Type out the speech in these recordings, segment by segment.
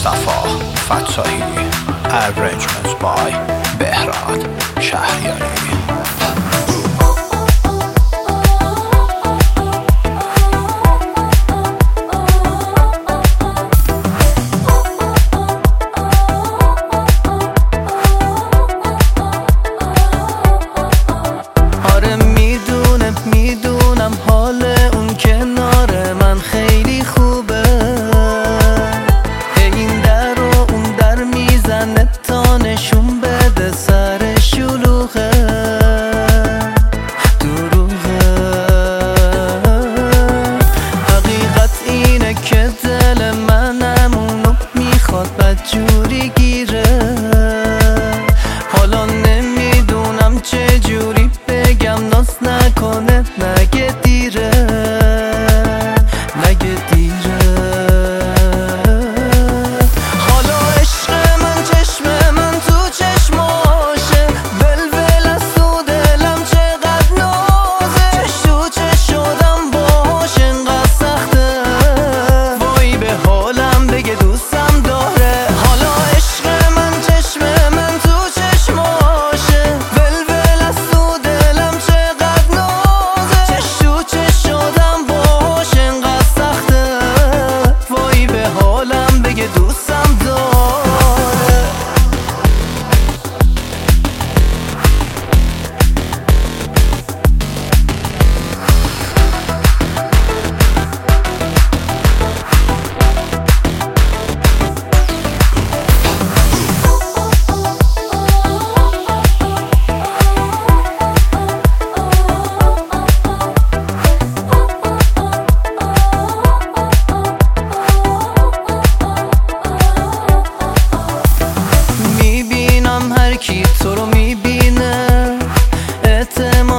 مصطفی فتاحی arrangements by بهراد شهریاری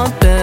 something